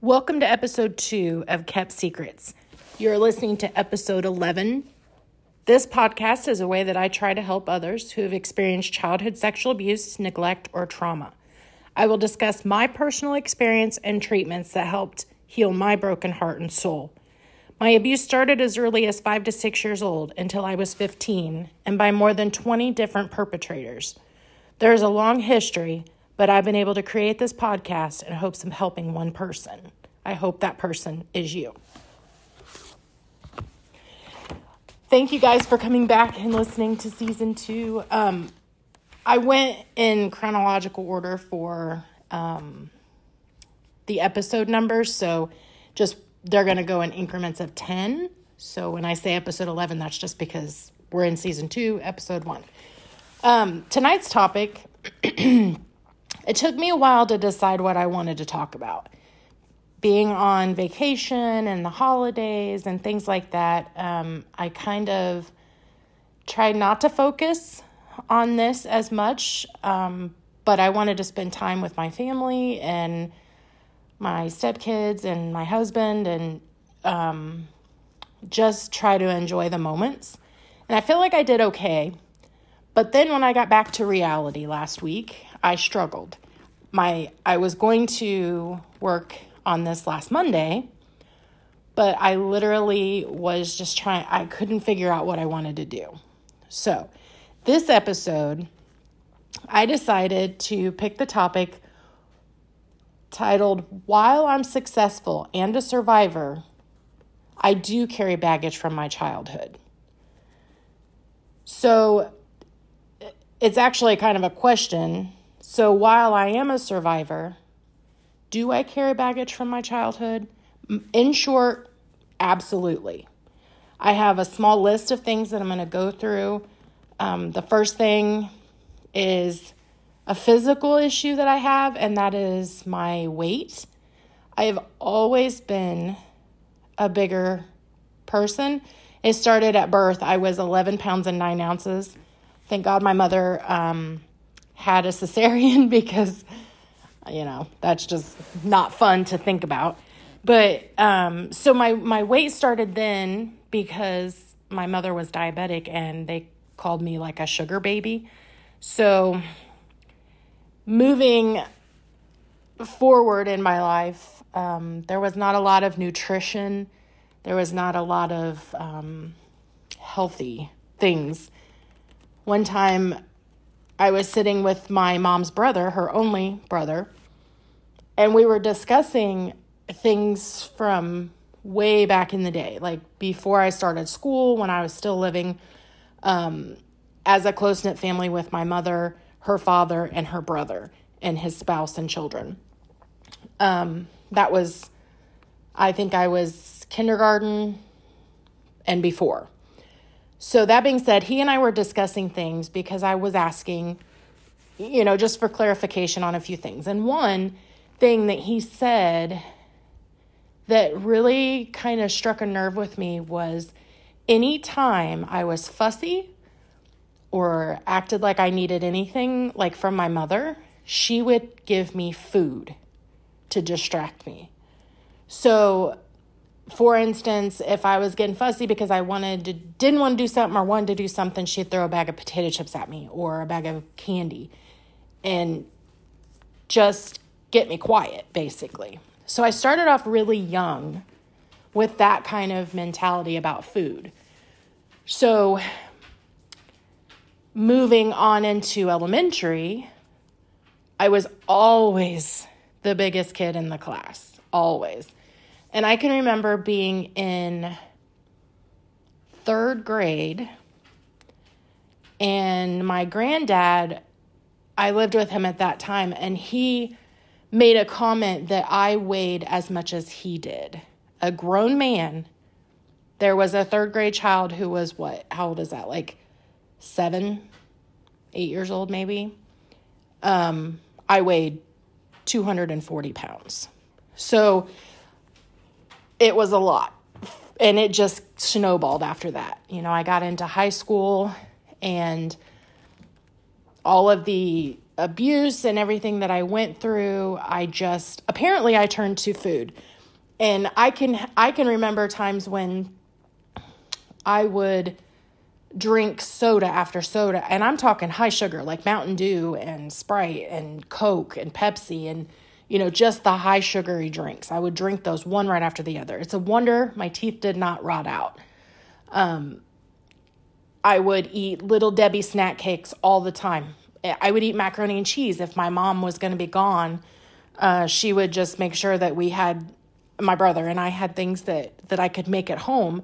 Welcome to episode two of Kept Secrets. You're listening to episode 11. This podcast is a way that I try to help others who have experienced childhood sexual abuse, neglect, or trauma. I will discuss my personal experience and treatments that helped heal my broken heart and soul. My abuse started as early as five to six years old until I was 15, and by more than 20 different perpetrators. There is a long history, but I've been able to create this podcast in hopes of helping one person. I hope that person is you. Thank you guys for coming back and listening to season two. Um, I went in chronological order for um, the episode numbers, so just they're going to go in increments of 10. So when I say episode 11, that's just because we're in season two, episode one. Um, tonight's topic It took me a while to decide what I wanted to talk about. Being on vacation and the holidays and things like that, um, I kind of tried not to focus on this as much, um, but I wanted to spend time with my family and my stepkids and my husband and um, just try to enjoy the moments. And I feel like I did okay. But then when I got back to reality last week, I struggled. My I was going to work on this last Monday, but I literally was just trying I couldn't figure out what I wanted to do. So, this episode I decided to pick the topic titled While I'm Successful and a Survivor, I do carry baggage from my childhood. So, it's actually kind of a question so while I am a survivor, do I carry baggage from my childhood? In short, absolutely. I have a small list of things that I'm going to go through. Um, the first thing is a physical issue that I have, and that is my weight. I have always been a bigger person. It started at birth. I was 11 pounds and 9 ounces. Thank God my mother um, had a cesarean because you know that's just not fun to think about. But um, so my my weight started then because my mother was diabetic and they called me like a sugar baby. So moving forward in my life um, there was not a lot of nutrition. There was not a lot of um, healthy things. One time I was sitting with my mom's brother, her only brother, and we were discussing things from way back in the day, like before I started school, when I was still living um, as a close knit family with my mother, her father, and her brother, and his spouse and children. Um, that was, I think I was kindergarten and before. So, that being said, he and I were discussing things because I was asking, you know, just for clarification on a few things. And one thing that he said that really kind of struck a nerve with me was anytime I was fussy or acted like I needed anything, like from my mother, she would give me food to distract me. So, for instance, if I was getting fussy because I wanted to, didn't want to do something or wanted to do something, she'd throw a bag of potato chips at me or a bag of candy and just get me quiet, basically. So I started off really young with that kind of mentality about food. So moving on into elementary, I was always the biggest kid in the class, always. And I can remember being in third grade, and my granddad, I lived with him at that time, and he made a comment that I weighed as much as he did. A grown man. There was a third grade child who was what? How old is that? Like seven, eight years old, maybe. Um, I weighed 240 pounds. So it was a lot. And it just snowballed after that. You know, I got into high school and all of the abuse and everything that I went through, I just apparently I turned to food. And I can I can remember times when I would drink soda after soda and I'm talking high sugar like Mountain Dew and Sprite and Coke and Pepsi and you know just the high sugary drinks. I would drink those one right after the other. It's a wonder my teeth did not rot out. Um I would eat little Debbie snack cakes all the time. I would eat macaroni and cheese if my mom was going to be gone. Uh, she would just make sure that we had my brother and I had things that that I could make at home,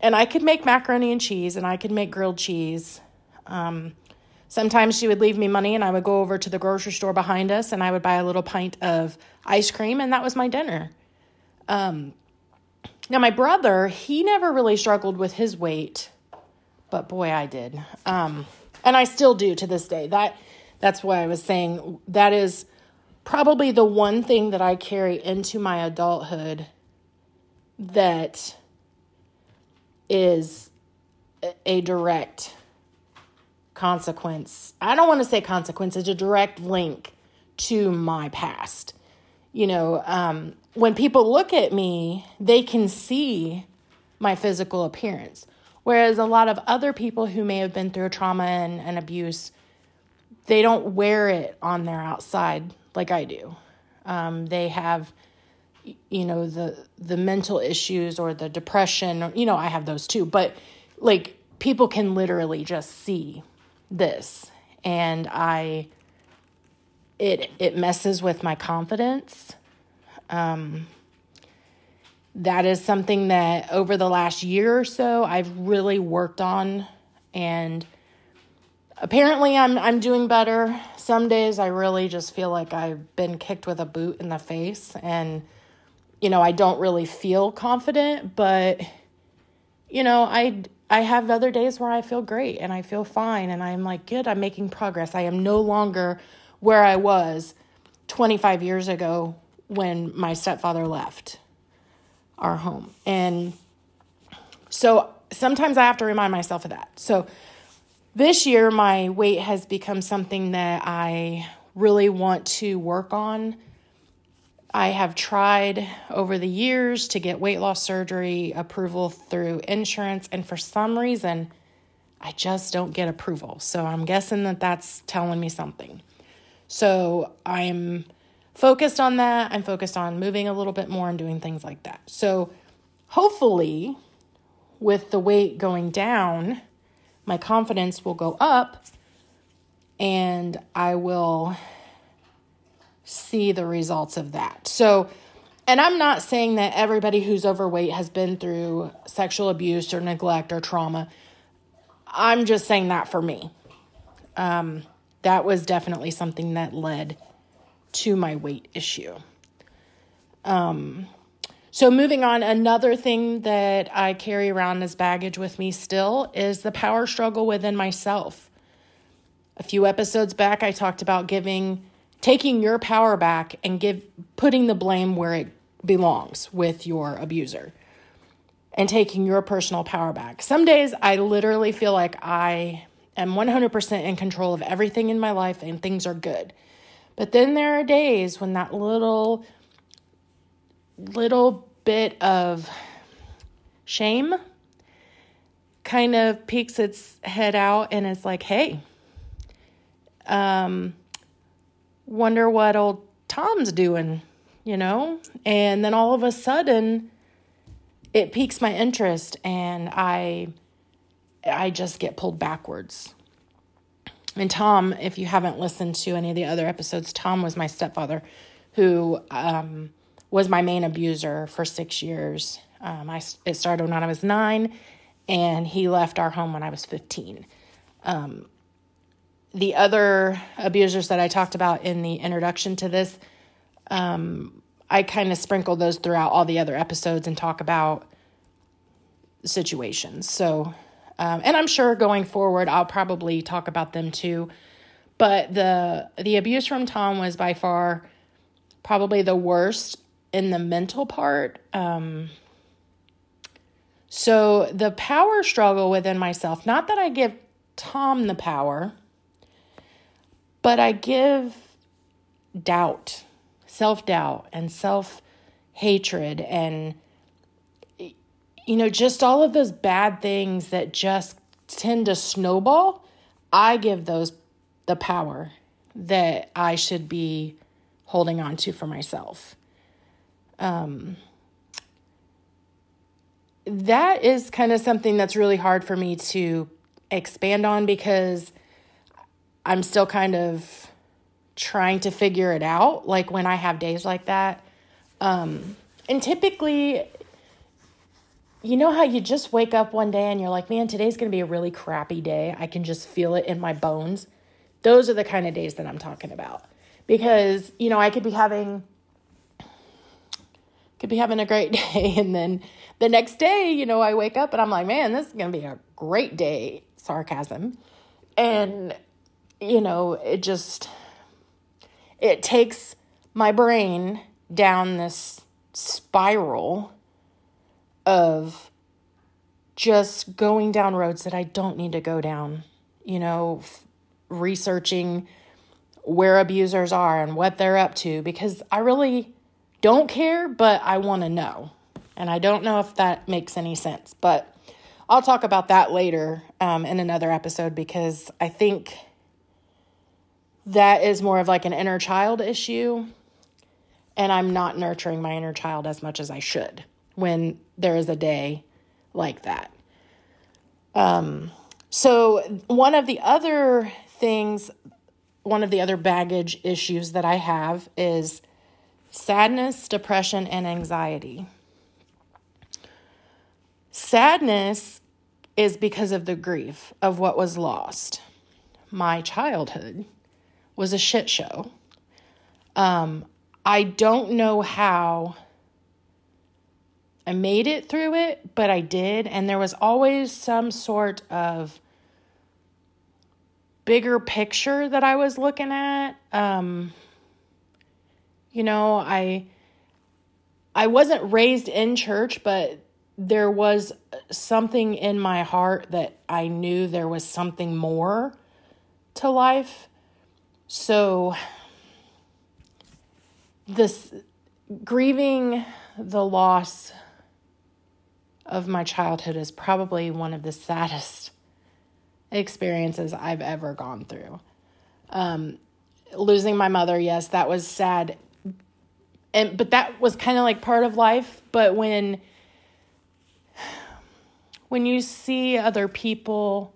and I could make macaroni and cheese and I could make grilled cheese. Um, sometimes she would leave me money and I would go over to the grocery store behind us and I would buy a little pint of ice cream and that was my dinner. Um, now my brother, he never really struggled with his weight but boy, I did. Um, and I still do to this day. That that's why I was saying that is probably the one thing that I carry into my adulthood that is a direct consequence. I don't want to say consequence, it's a direct link to my past. You know, um, when people look at me, they can see my physical appearance. Whereas a lot of other people who may have been through trauma and, and abuse, they don't wear it on their outside like I do. Um, they have, you know, the the mental issues or the depression. Or, you know, I have those too. But like people can literally just see this, and I. It it messes with my confidence. Um, that is something that over the last year or so I've really worked on and apparently I'm I'm doing better. Some days I really just feel like I've been kicked with a boot in the face and you know, I don't really feel confident, but you know, I I have other days where I feel great and I feel fine and I'm like, good, I'm making progress. I am no longer where I was 25 years ago when my stepfather left our home. And so sometimes I have to remind myself of that. So this year, my weight has become something that I really want to work on. I have tried over the years to get weight loss surgery approval through insurance, and for some reason, I just don't get approval. So I'm guessing that that's telling me something. So I'm focused on that. I'm focused on moving a little bit more and doing things like that. So, hopefully, with the weight going down, my confidence will go up and I will see the results of that. So, and I'm not saying that everybody who's overweight has been through sexual abuse or neglect or trauma. I'm just saying that for me. Um, that was definitely something that led to my weight issue. Um, so, moving on, another thing that I carry around as baggage with me still is the power struggle within myself. A few episodes back, I talked about giving, taking your power back and give, putting the blame where it belongs with your abuser and taking your personal power back. Some days I literally feel like I am 100% in control of everything in my life and things are good. But then there are days when that little little bit of shame kind of peeks its head out and is like, "Hey, um wonder what old Tom's doing, you know?" And then all of a sudden it piques my interest and I I just get pulled backwards. And Tom, if you haven't listened to any of the other episodes, Tom was my stepfather who um, was my main abuser for six years. Um, I, it started when I was nine, and he left our home when I was 15. Um, the other abusers that I talked about in the introduction to this, um, I kind of sprinkle those throughout all the other episodes and talk about situations. So um, and I'm sure going forward, I'll probably talk about them too. But the the abuse from Tom was by far probably the worst in the mental part. Um, so the power struggle within myself, not that I give Tom the power, But I give doubt, self doubt, and self hatred, and, you know, just all of those bad things that just tend to snowball. I give those the power that I should be holding on to for myself. Um, that is kind of something that's really hard for me to expand on because I'm still kind of trying to figure it out. Like when I have days like that. Um, and typically, you know how you just wake up one day and you're like, man, today's going to be a really crappy day. I can just feel it in my bones. Those are the kind of days that I'm talking about. Because, you know, I could be having could be having a great day and then the next day, you know, I wake up and I'm like, man, this is going to be a great day. Sarcasm. And, you know, it just, it takes my brain down this spiral of just going down roads that I don't need to go down, you know, f- researching where abusers are and what they're up to because I really don't care, but I want to know. And I don't know if that makes any sense, but I'll talk about that later um, in another episode because I think that is more of like an inner child issue. And I'm not nurturing my inner child as much as I should when there is a day like that. Um, so, one of the other things, one of the other baggage issues that I have is sadness, depression, and anxiety. Sadness is because of the grief of what was lost. My childhood was a shit show. Um, I don't know how I made it through it, but I did. And there was always some sort of bigger picture that I was looking at. Um, you know, I I wasn't raised in church, but there was something in my heart that I knew there was something more to life. So, this grieving the loss of my childhood is probably one of the saddest experiences I've ever gone through. Um, losing my mother, yes, that was sad. And but that was kind of like part of life, but when when you see other people,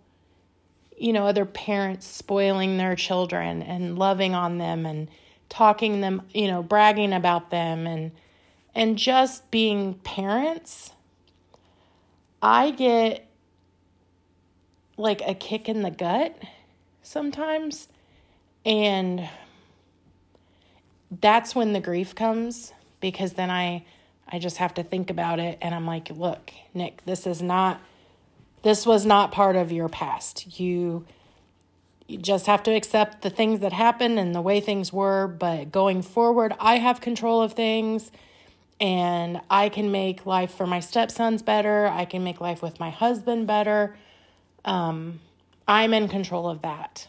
you know, other parents spoiling their children and loving on them and talking them, you know, bragging about them and and just being parents, I get like a kick in the gut sometimes. And that's when the grief comes because then I I just have to think about it and I'm like, look, Nick, this is not this was not part of your past. You you just have to accept the things that happened and the way things were, but going forward, I have control of things and I can make life for my stepsons better. I can make life with my husband better. Um, I'm in control of that.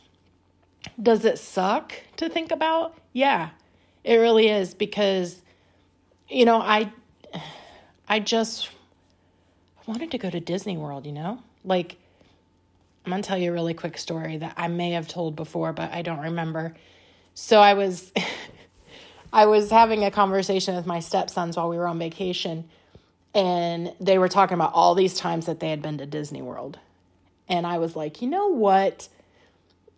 Does it suck to think about? Yeah, it really is because, you know, I I just wanted to go to Disney World, you know? Like, I'm to tell you a really quick story that I may have told before, but I don't remember. So I was. I was having a conversation with my stepsons while we were on vacation, and they were talking about all these times that they had been to Disney World. And I was like, you know what?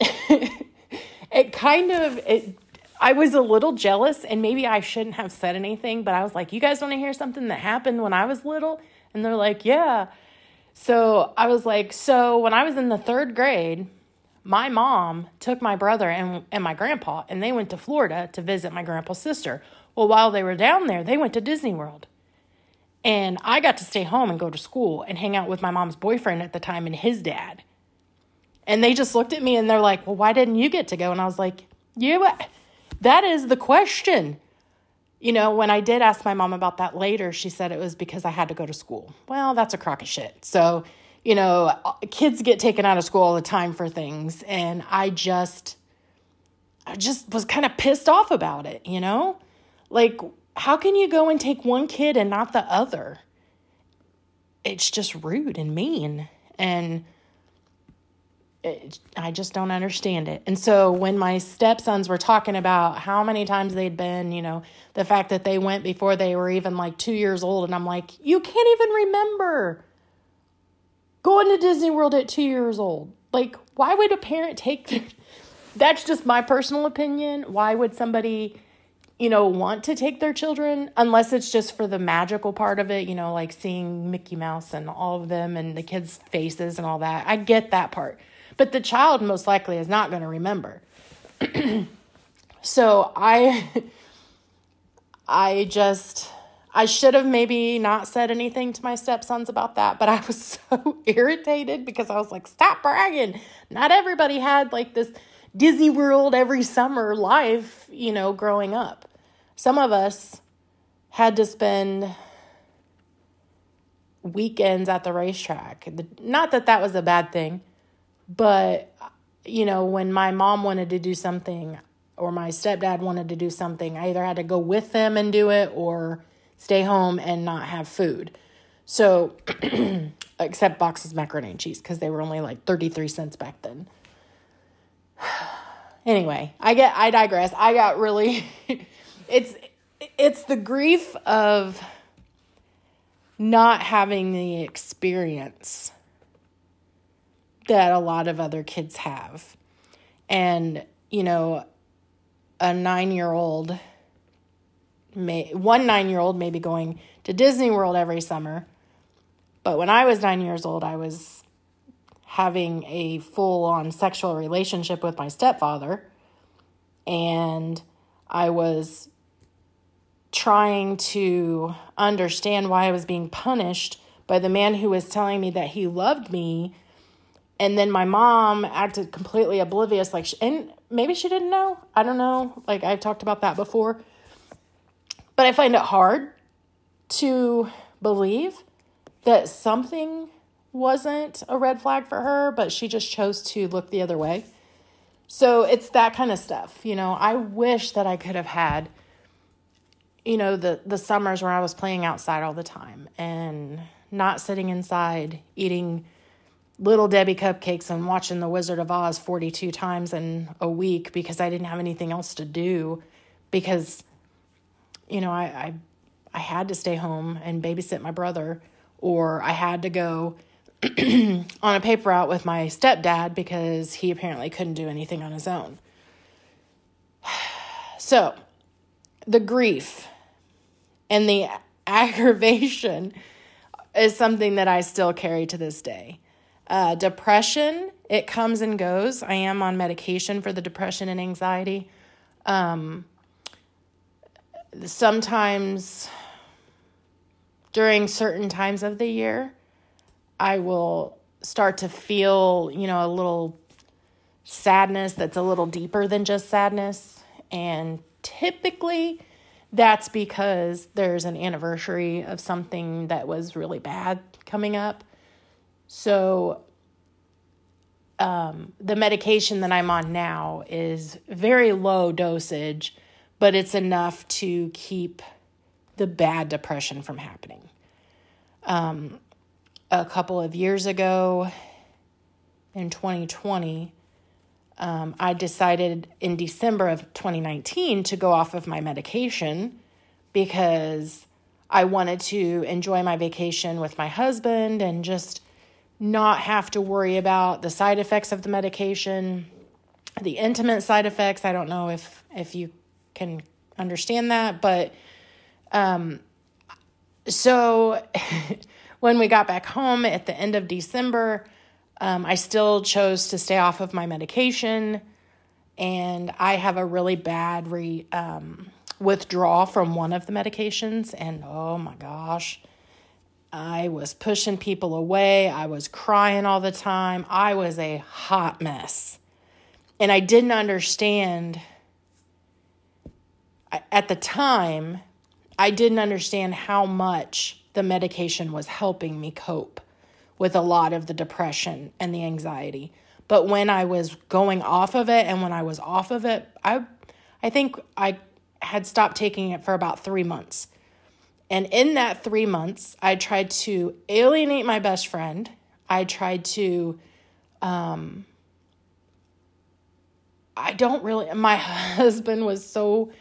it kind of it I was a little jealous and maybe I shouldn't have said anything, but I was like, you guys want to hear something that happened when I was little? And they're like, yeah. So I was like, so when I was in the third grade, my mom took my brother and, and my grandpa and they went to Florida to visit my grandpa's sister. Well, while they were down there, they went to Disney World. And I got to stay home and go to school and hang out with my mom's boyfriend at the time and his dad. And they just looked at me and they're like, well, why didn't you get to go? And I was like, yeah, that is the question. You know, when I did ask my mom about that later, she said it was because I had to go to school. Well, that's a crock of shit. So, you know, uh, kids get taken out of school all the time for things. And I just, I just was kind of pissed off about it, you know? Like, how can you go and take one kid and not the other? It's just rude and mean. And I just don't understand it. And so when my stepsons were talking about how many times they'd been, you know, the fact that they went before they were even like two years old, and I'm like, you can't even remember going to Disney World at two years old. Like, why would a parent take that's just my personal opinion. Why would somebody, you know, want to take their children unless it's just for the magical part of it, you know, like seeing Mickey Mouse and all of them and the kids' faces and all that. I get that part. But the child most likely is not going to remember. so I I just I should have maybe not said anything to my stepsons about that, but I was so irritated because I was like, stop bragging. Not everybody had like this Disney World every summer life, you know, growing up. Some of us had to spend weekends at the racetrack. Not that that was a bad thing, but, you know, when my mom wanted to do something or my stepdad wanted to do something, I either had to go with them and do it or stay home and not have food. So, except boxes macaroni and cheese because they were only like 33 cents back then. anyway, I get I digress. I got really it's it's the grief of not having the experience that a lot of other kids have. And, you know, a 9-year-old may one 9-year-old may be going to Disney World every summer. But when I was 9 years old, I was having a full on sexual relationship with my stepfather. And I was trying to understand why I was being punished by the man who was telling me that he loved me. And then my mom acted completely oblivious, like, she, and maybe she didn't know. I don't know. Like, I've talked about that before. But I find it hard to believe that something wasn't a red flag for her, but she just chose to look the other way. So it's that kind of stuff. You know, I wish that I could have had you know the the summers where I was playing outside all the time and not sitting inside eating little Debbie cupcakes and watching The Wizard of Oz 42 times in a week because I didn't have anything else to do because you know I I, I had to stay home and babysit my brother or I had to go on a paper route with my stepdad because he apparently couldn't do anything on his own. So, the grief and the aggravation is something that I still carry to this day. Uh, depression, it comes and goes. I am on medication for the depression and anxiety. Um, sometimes during certain times of the year, I will start to feel, you know, a little sadness that's a little deeper than just sadness. And typically, that's because there's an anniversary of something that was really bad coming up. So, um, the medication that I'm on now is very low dosage, but it's enough to keep the bad depression from happening. Um, a couple of years ago in 2020, um, I decided in December of 2019 to go off of my medication because I wanted to enjoy my vacation with my husband and just not have to worry about the side effects of the medication, the intimate side effects. I don't know if if you can understand that, but um, so when we got back home at the end of December, um, I still chose to stay off of my medication, and I have a really bad re, um, withdrawal from one of the medications. And oh my gosh, I was pushing people away. I was crying all the time. I was a hot mess. And I didn't understand at the time, I didn't understand how much the medication was helping me cope with a lot of the depression and the anxiety. But when I was going off of it and when I was off of it, I I think I had stopped taking it for about 3 months. And in that 3 months, I tried to alienate my best friend. I tried to um I don't really my husband was so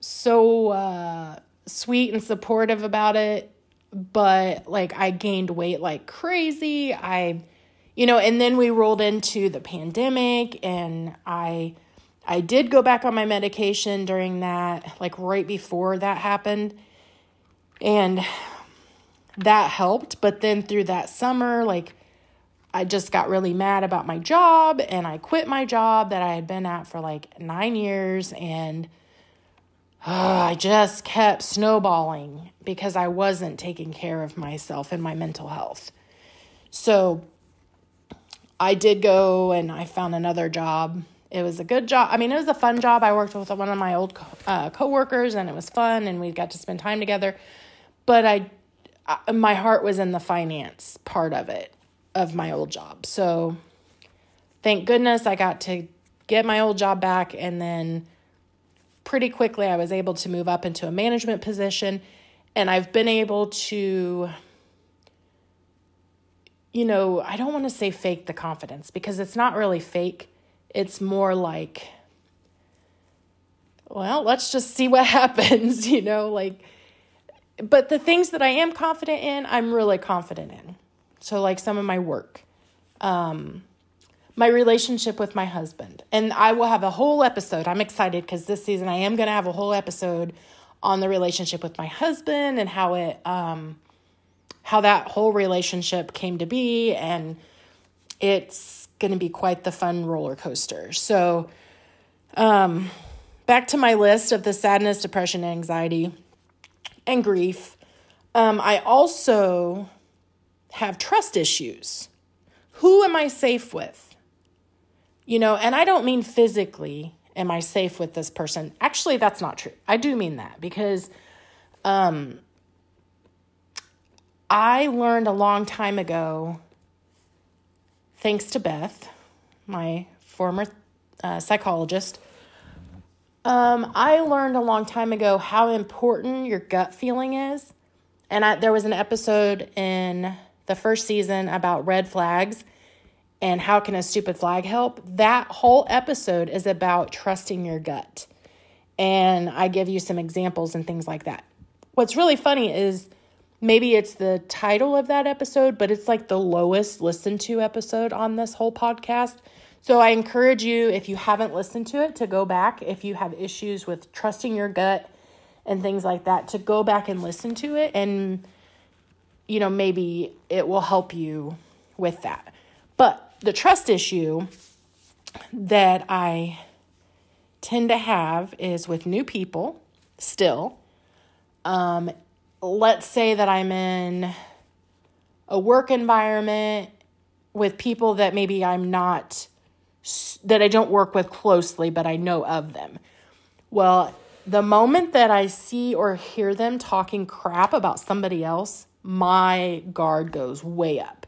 so uh sweet and supportive about it, but like I gained weight like crazy. I you know, and then we rolled into the pandemic and I I did go back on my medication during that like right before that happened. And that helped, but then through that summer like I just got really mad about my job and I quit my job that I had been at for like 9 years and uh, I just kept snowballing because I wasn't taking care of myself and my mental health. So I did go and I found another job. It was a good job. I mean, it was a fun job. I worked with one of my old uh, coworkers and it was fun and we got to spend time together. But I, I, my heart was in the finance part of it, of my old job. So thank goodness I got to get my old job back and then pretty quickly I was able to move up into a management position and I've been able to you know, I don't want to say fake the confidence because it's not really fake. It's more like well, let's just see what happens, you know, like but the things that I am confident in, I'm really confident in. So like some of my work. Um my relationship with my husband. And I will have a whole episode. I'm excited because this season I am going to have a whole episode on the relationship with my husband and how it um how that whole relationship came to be and it's going to be quite the fun roller coaster. So um back to my list of the sadness, depression, anxiety and grief. Um I also have trust issues. Who am I safe with? You know, and I don't mean physically, am I safe with this person? Actually, that's not true. I do mean that because um, I learned a long time ago, thanks to Beth, my former uh, psychologist. Um, I learned a long time ago how important your gut feeling is. And I, there was an episode in the first season about red flags and how can a stupid flag help? That whole episode is about trusting your gut. And I give you some examples and things like that. What's really funny is maybe it's the title of that episode, but it's like the lowest listened to episode on this whole podcast. So I encourage you, if you haven't listened to it, to go back. If you have issues with trusting your gut and things like that, to go back and listen to it. And, you know, maybe it will help you with that. But the trust issue that I tend to have is with new people still. Um, let's say that I'm in a work environment with people that maybe I'm not, that I don't work with closely, but I know of them. Well, the moment that I see or hear them talking crap about somebody else, my guard goes way up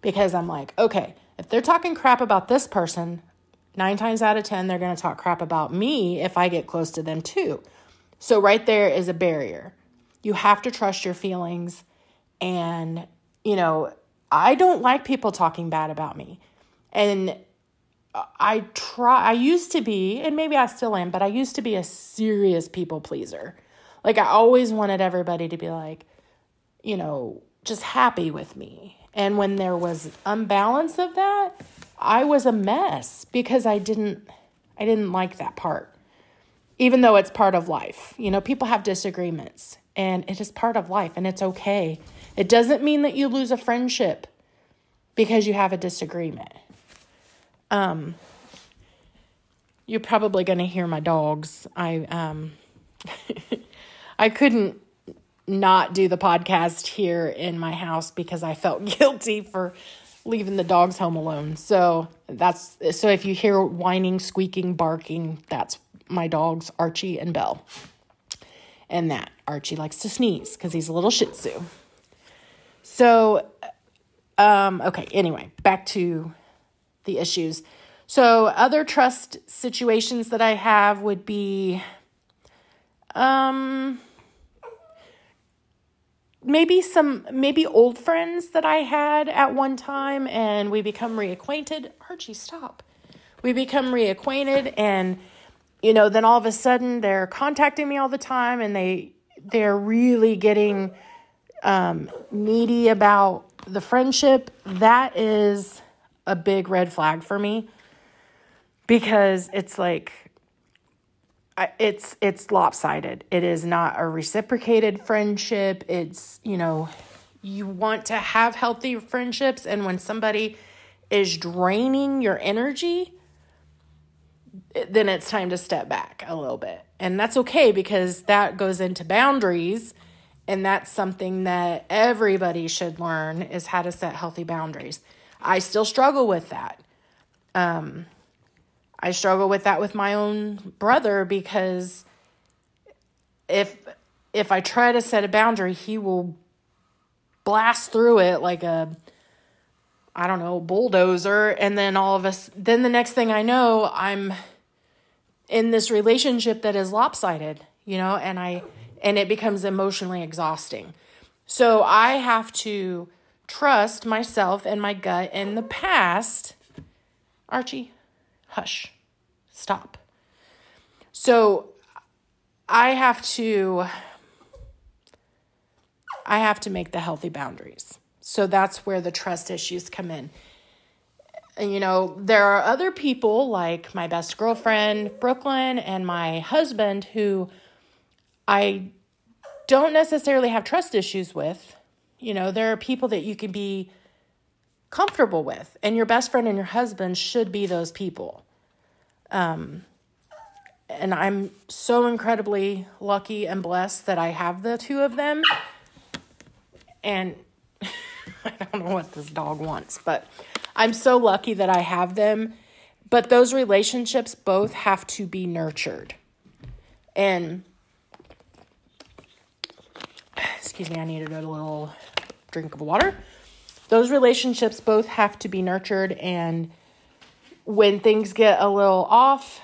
because I'm like, okay, if they're talking crap about this person, nine times out of 10, they're going to talk crap about me if I get close to them too. So, right there is a barrier. You have to trust your feelings. And, you know, I don't like people talking bad about me. And I try, I used to be, and maybe I still am, but I used to be a serious people pleaser. Like, I always wanted everybody to be like, you know, just happy with me and when there was unbalance of that, I was a mess because I didn't I didn't like that part. Even though it's part of life. You know, people have disagreements and it is part of life and it's okay. It doesn't mean that you lose a friendship because you have a disagreement. Um you're probably going to hear my dogs. I um I couldn't not do the podcast here in my house because I felt guilty for leaving the dogs home alone. So that's so if you hear whining, squeaking, barking, that's my dogs Archie and Belle. And that Archie likes to sneeze cuz he's a little shih tzu. So um okay, anyway, back to the issues. So, other trust situations that I have would be um maybe some maybe old friends that I had at one time and we become reacquainted. Archie, stop. We become reacquainted and you know, then all of a sudden they're contacting me all the time and they they're really getting um, needy about the friendship. That is a big red flag for me because it's like it's it's lopsided. It is not a reciprocated friendship. It's, you know, you want to have healthy friendships and when somebody is draining your energy, then it's time to step back a little bit. And that's okay because that goes into boundaries and that's something that everybody should learn is how to set healthy boundaries. I still struggle with that. Um, I struggle with that with my own brother because if if I try to set a boundary, he will blast through it like a I don't know, bulldozer and then all of us then the next thing I know, I'm in this relationship that is lopsided, you know, and I and it becomes emotionally exhausting. So I have to trust myself and my gut in the past. Archie, hush. Stop. So I have to I have to make the healthy boundaries. So that's where the trust issues come in And, you know, there are other people like my best girlfriend, Brooklyn, and my husband who I don't necessarily have trust issues with. You know, there are people that you can be comfortable with, and your best friend and your husband should be those people. Um, and I'm so incredibly lucky and blessed that I have the two of them. And I don't know what this dog wants, but I'm so lucky that I have them. But those relationships both have to be nurtured. And excuse me, I needed a little drink of water. Those relationships both have to be nurtured and when things get a little off,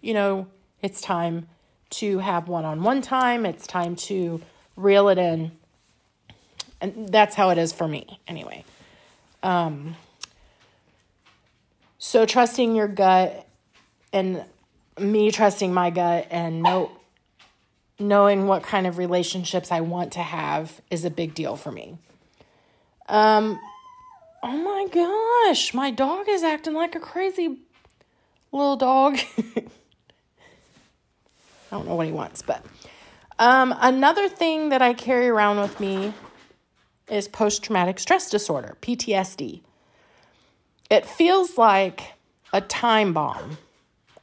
you know, it's time to have one-on-one time. It's time to reel it in. And that's how it is for me anyway. Um, so trusting your gut and me trusting my gut and know, knowing what kind of relationships I want to have is a big deal for me. Um, oh my gosh, my dog is acting like a crazy little dog. I don't know what he wants, but um, another thing that I carry around with me is post traumatic stress disorder, PTSD. It feels like a time bomb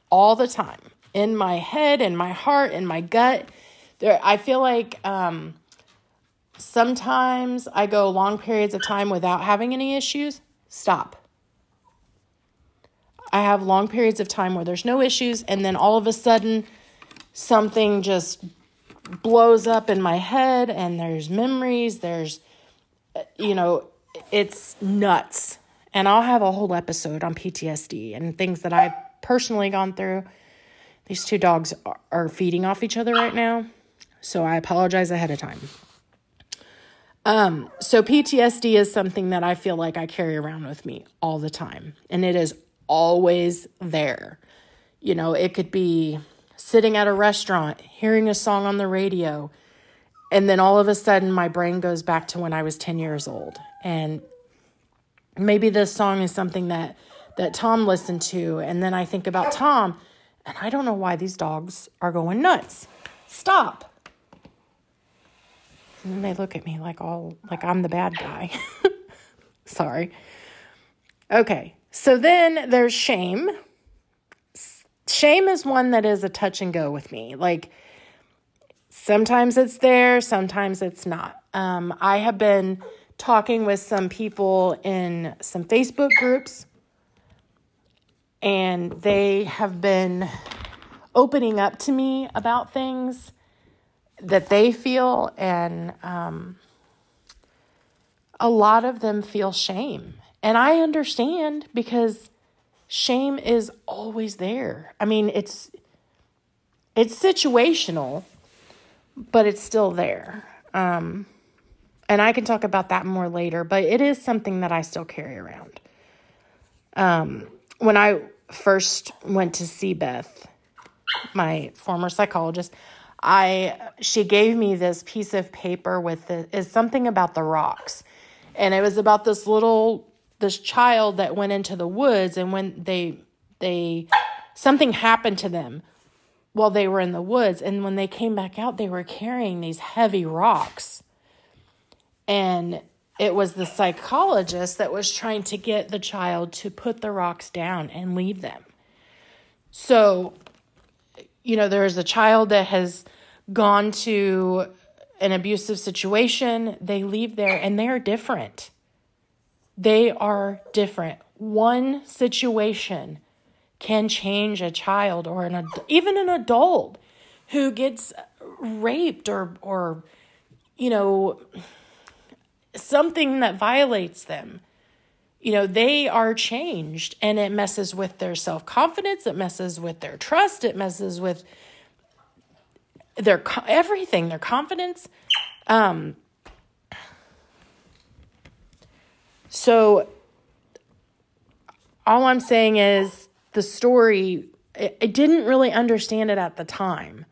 all the time in my head, in my heart, in my gut. There, I feel like um, sometimes I go long periods of time without having any issues. Stop. I have long periods of time where there's no issues, and then all of a sudden, something just blows up in my head, and there's memories, there's you know, it's nuts. And I'll have a whole episode on PTSD and things that I've personally gone through. These two dogs are feeding off each other right now. So I apologize ahead of time. Um, so PTSD is something that I feel like I carry around with me all the time. And it is always there. You know, it could be sitting at a restaurant, hearing a song on the radio, and then all of a sudden, my brain goes back to when I was 10 years old. And maybe this song is something that, that Tom listened to. And then I think about Tom, and I don't know why these dogs are going nuts. Stop. And then they look at me like all like I'm the bad guy. Sorry. Okay. So then there's shame. Shame is one that is a touch and go with me. Like Sometimes it's there, sometimes it's not. Um, I have been talking with some people in some Facebook groups, and they have been opening up to me about things that they feel, and um, a lot of them feel shame. And I understand because shame is always there. I mean, it's it's situational, but it's still there. Um, and I can talk about that more later, but it is something that I still carry around. Um, when I first went to see Beth, my former psychologist, I she gave me this piece of paper with the, is something about the rocks, and it was about this little this child that went into the woods, and when they they something happened to them while they were in the woods, and when they came back out, they were carrying these heavy rocks, and it was the psychologist that was trying to get the child to put the rocks down and leave them. So you know, there's a child that has gone to an abusive situation, they leave there and they are different. They are different. One situation can change a child or an even an adult who gets raped or or you know something that violates them you know, they are changed and it messes with their self confidence, it messes with their trust, it messes with their everything, their confidence. Um, so, all I'm saying is the story, I, didn't really understand it at the time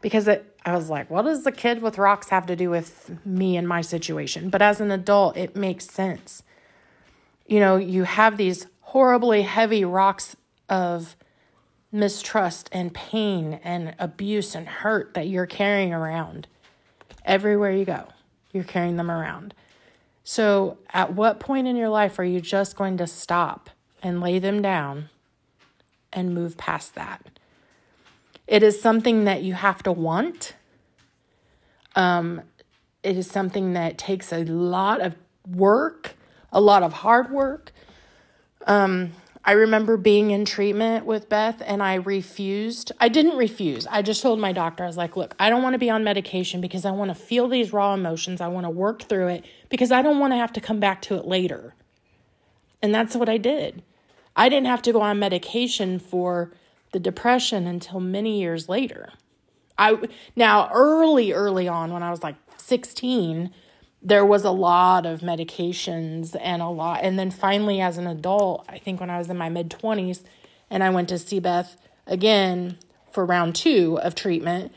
because it, I was like, what does the kid with rocks have to do with me and my situation? But as an adult, it makes sense you know, you have these horribly heavy rocks of mistrust and pain and abuse and hurt that you're carrying around everywhere you go. You're carrying them around. So, at what point in your life are you just going to stop and lay them down and move past that? It is something that you have to want. Um, it is something that takes a lot of work a lot of hard work. Um, I remember being in treatment with Beth and I refused. I didn't refuse. I just told my doctor, I was like, look, I don't want to be on medication because I want to feel these raw emotions. I want to work through it because I don't want to have to come back to it later. And that's what I did. I didn't have to go on medication for the depression until many years later. I now early early on when I was like 16, there was a lot of medications and a lot. And then finally, as an adult, I think when I was in my mid 20s and I went to see Beth again for round two of treatment,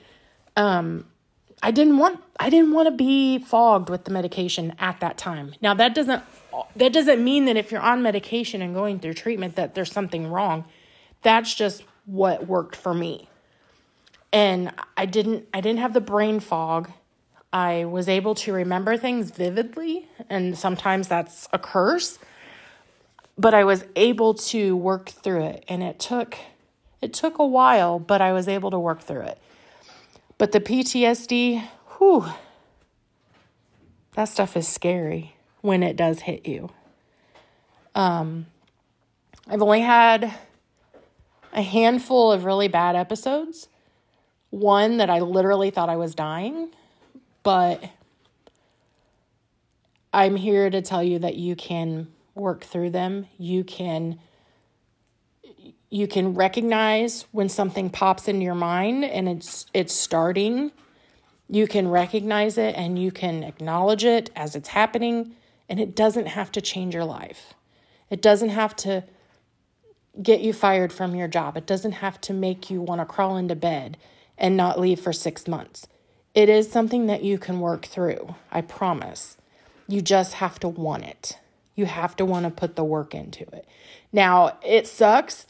um, I didn't want I didn't want to be fogged with the medication at that time. Now that doesn't that doesn't mean that if you're on medication and going through treatment that there's something wrong. That's just what worked for me. And I didn't I didn't have the brain fog I was able to remember things vividly, and sometimes that's a curse. But I was able to work through it, and it took it took a while, but I was able to work through it. But the PTSD, whew, that stuff is scary when it does hit you. Um, I've only had a handful of really bad episodes. One that I literally thought I was dying but I'm here to tell you that you can work through them. You can you can recognize when something pops in your mind and it's it's starting. You can recognize it and you can acknowledge it as it's happening and it doesn't have to change your life. It doesn't have to get you fired from your job. It doesn't have to make you want to crawl into bed and not leave for 6 months. It is something that you can work through, I promise. You just have to want it. You have to want to put the work into it. Now, it sucks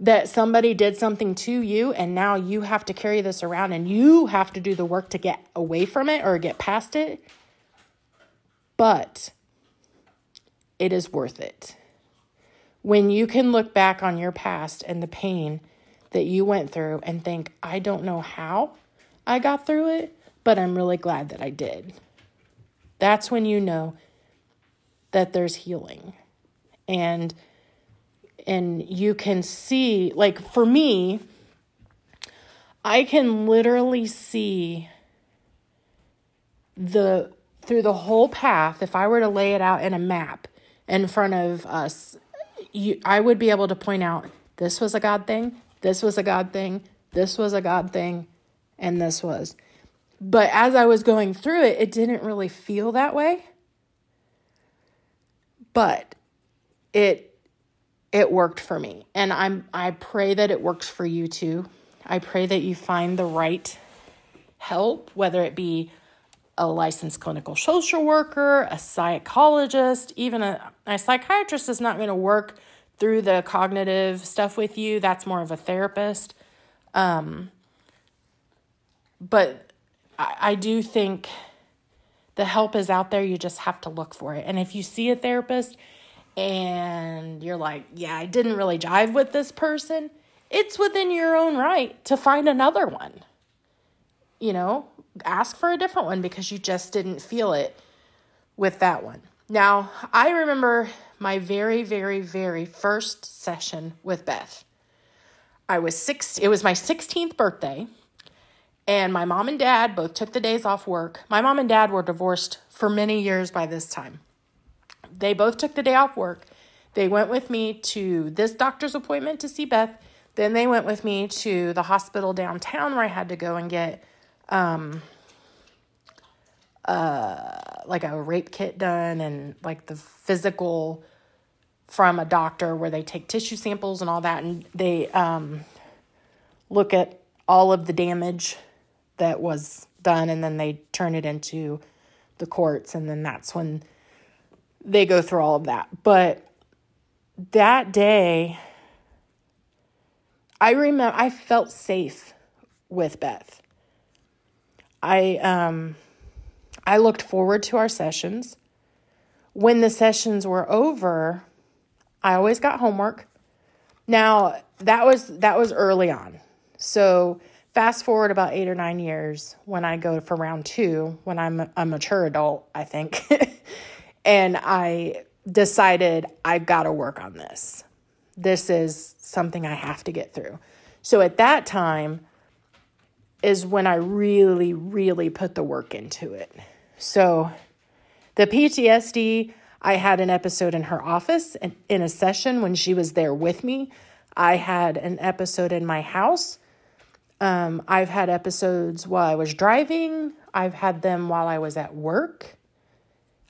that somebody did something to you and now you have to carry this around and you have to do the work to get away from it or get past it. But it is worth it. When you can look back on your past and the pain that you went through and think, I don't know how I got through it, but I'm really glad that I did. That's when you know that there's healing. And and you can see like for me I can literally see the through the whole path if I were to lay it out in a map in front of us, you, I would be able to point out this was a God thing, this was a God thing, this was a God thing, and this was. But as I was going through it, it didn't really feel that way. But it it worked for me. And I'm I pray that it works for you too. I pray that you find the right help, whether it be a licensed clinical social worker, a psychologist, even a, a psychiatrist is not going to work through the cognitive stuff with you. That's more of a therapist. Um, but I, I do think the help is out there. You just have to look for it. And if you see a therapist and you're like, yeah, I didn't really jive with this person, it's within your own right to find another one. You know, ask for a different one because you just didn't feel it with that one. Now, I remember my very, very, very first session with Beth. I was six, it was my 16th birthday, and my mom and dad both took the days off work. My mom and dad were divorced for many years by this time. They both took the day off work. They went with me to this doctor's appointment to see Beth. Then they went with me to the hospital downtown where I had to go and get um uh like a rape kit done and like the physical from a doctor where they take tissue samples and all that and they um look at all of the damage that was done and then they turn it into the courts and then that's when they go through all of that. But that day, I remember I felt safe with Beth. I um I looked forward to our sessions. When the sessions were over, I always got homework. Now, that was that was early on. So, fast forward about 8 or 9 years when I go for round 2, when I'm a mature adult, I think. And I decided I've got to work on this. This is something I have to get through. So at that time is when I really, really put the work into it. So the PTSD, I had an episode in her office in a session when she was there with me. I had an episode in my house. Um, I've had episodes while I was driving. I've had them while I was at work.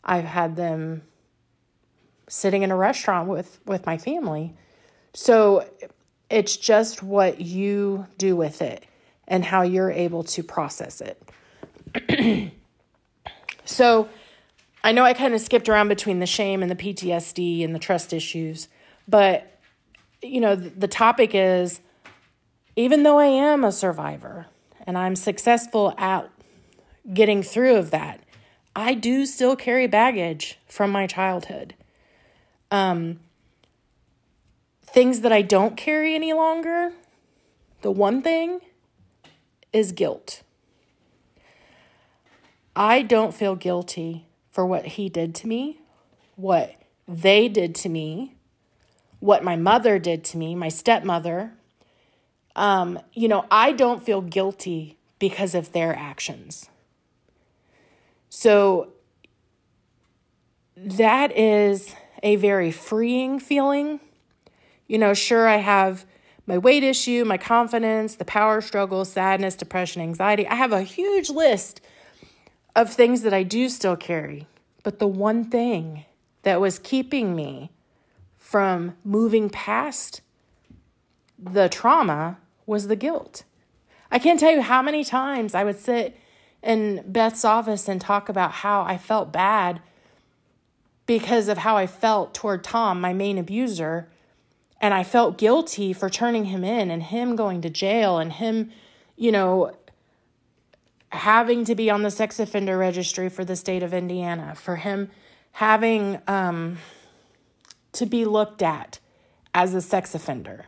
I've had them sitting in a restaurant with with my family. So it's just what you do with it and how you're able to process it. so I know I kind of skipped around between the shame and the PTSD and the trust issues, but you know, the topic is even though I am a survivor and I'm successful at getting through of that, I do still carry baggage from my childhood. Um, things that I don't carry any longer, the one thing is guilt. I don't feel guilty for what he did to me, what they did to me, what my mother did to me, my stepmother. Um, you know, I don't feel guilty because of their actions. So that is a very freeing feeling. You know, sure, I have my weight issue, my confidence, the power struggle, sadness, depression, anxiety. I have a huge list of things that I do still carry. But the one thing that was keeping me from moving past the trauma was the guilt. I can't tell you how many times I would sit in Beth's office and talk about how I felt bad because of how I felt toward Tom, my main abuser. And I felt guilty for turning him in and him going to jail and him, you know, having to be on the sex offender registry for the state of Indiana, for him having um, to be looked at as a sex offender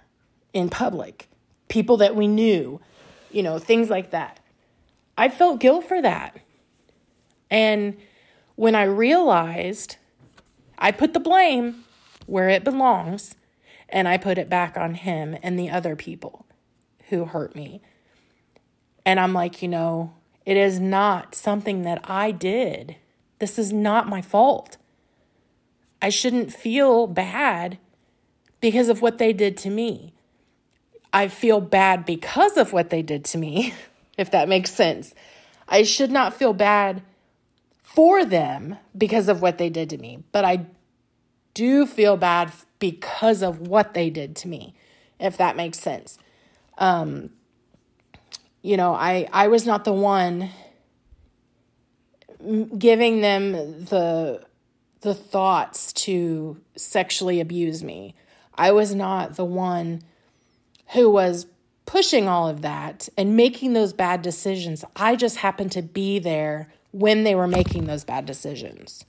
in public, people that we knew, you know, things like that. I felt guilt for that. And when I realized, I put the blame where it belongs and I put it back on him and the other people who hurt me. And I'm like, you know, it is not something that I did. This is not my fault. I shouldn't feel bad because of what they did to me. I feel bad because of what they did to me, if that makes sense. I should not feel bad for them because of what they did to me, but I do feel bad because of what they did to me, if that makes sense. Um, you know, I I was not the one giving them the the thoughts to sexually abuse me. I was not the one who was pushing all of that and making those bad decisions. I just happened to be there when they were making those bad decisions.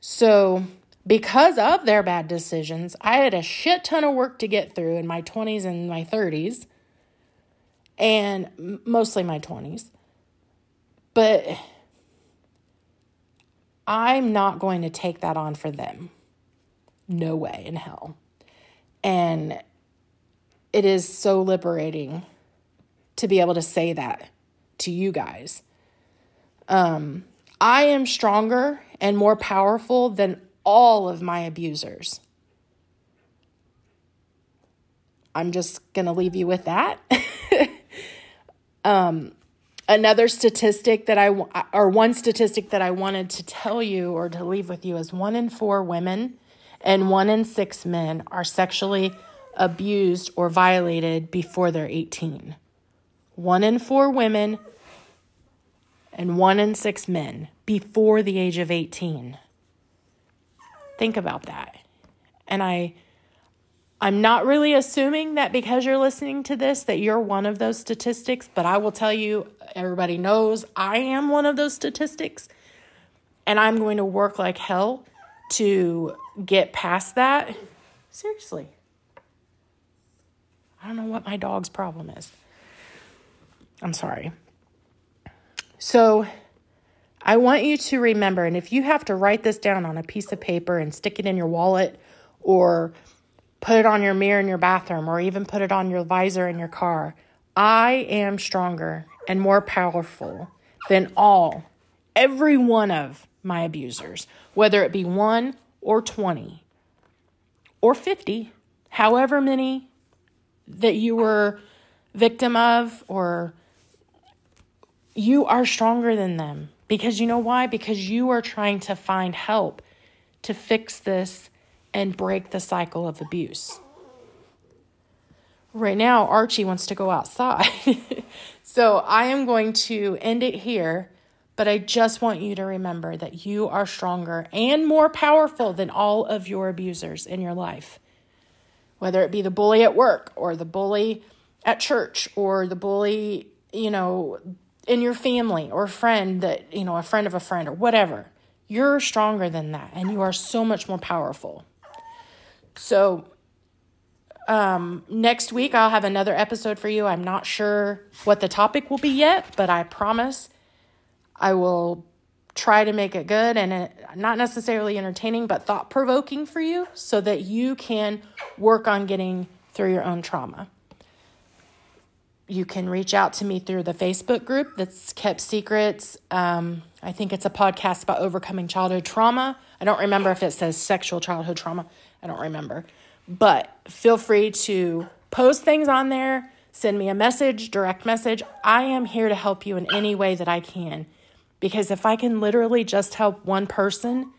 So, because of their bad decisions, I had a shit ton of work to get through in my 20s and my 30s, and mostly my 20s. But I'm not going to take that on for them. No way in hell. And it is so liberating to be able to say that to you guys. Um, I am stronger and more powerful than all of my abusers. I'm just going to leave you with that. um, another statistic that I, or one statistic that I wanted to tell you or to leave with you is one in four women and one in six men are sexually abused or violated before they're 18. One in four women and one in six men before the age of 18. Think about that. And I I'm not really assuming that because you're listening to this that you're one of those statistics, but I will tell you everybody knows I am one of those statistics. And I'm going to work like hell to get past that. Seriously. I don't know what my dog's problem is. I'm sorry. So, I want you to remember, and if you have to write this down on a piece of paper and stick it in your wallet or put it on your mirror in your bathroom or even put it on your visor in your car, I am stronger and more powerful than all, every one of my abusers, whether it be one or 20 or 50, however many that you were victim of or you are stronger than them. Because you know why? Because you are trying to find help to fix this and break the cycle of abuse. Right now archie wants to go outside. So i am going to end it here but i just want you to remember that you are stronger and more powerful than all of your abusers in your life whether it be the bully at work or the bully at church or the bully, you know, in your family or friend that, you know, a friend of a friend or whatever. You're stronger than that and you are so much more powerful. So, um, next week I'll have another episode for you. I'm not sure what the topic will be yet, but I promise I will try to make it good and it, not necessarily entertaining, but thought provoking for you so that you can work on getting through your own trauma. You can reach out to me through the Facebook group that's Kept Secrets. Um, I think it's a podcast about overcoming childhood trauma. I don't remember if it says sexual childhood trauma. I don't remember. But feel free to post things on there, send me a message, direct message. I am here to help you in any way that I can. Because if I can literally just help one person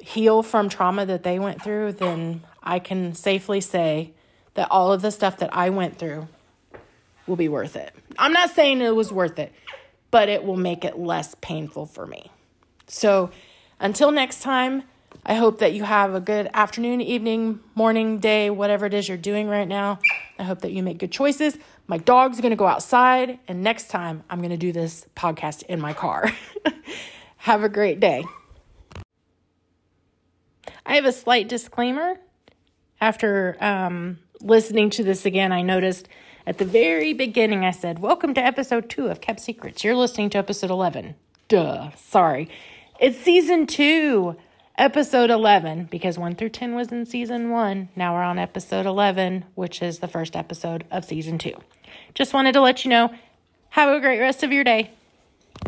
heal from trauma that they went through, then I can safely say that all of the stuff that I went through will be worth it. I'm not saying it was worth it, but it will make it less painful for me. So until next time, I hope that you have a good afternoon, evening, morning, day, whatever it is you're doing right now. I hope that you make good choices. My dog's going to go outside, and next time I'm going to do this podcast in my car. Have a great day. I have a slight disclaimer. After um, listening to this again, I noticed at the very beginning I said, Welcome to episode two of Kept Secrets. You're listening to episode 11. Duh, sorry. It's season two episode 11 because 1 through 10 was in season 1. Now we're on episode 11, which is the first episode of season 2. Just wanted to let you know. Have a great rest of your day.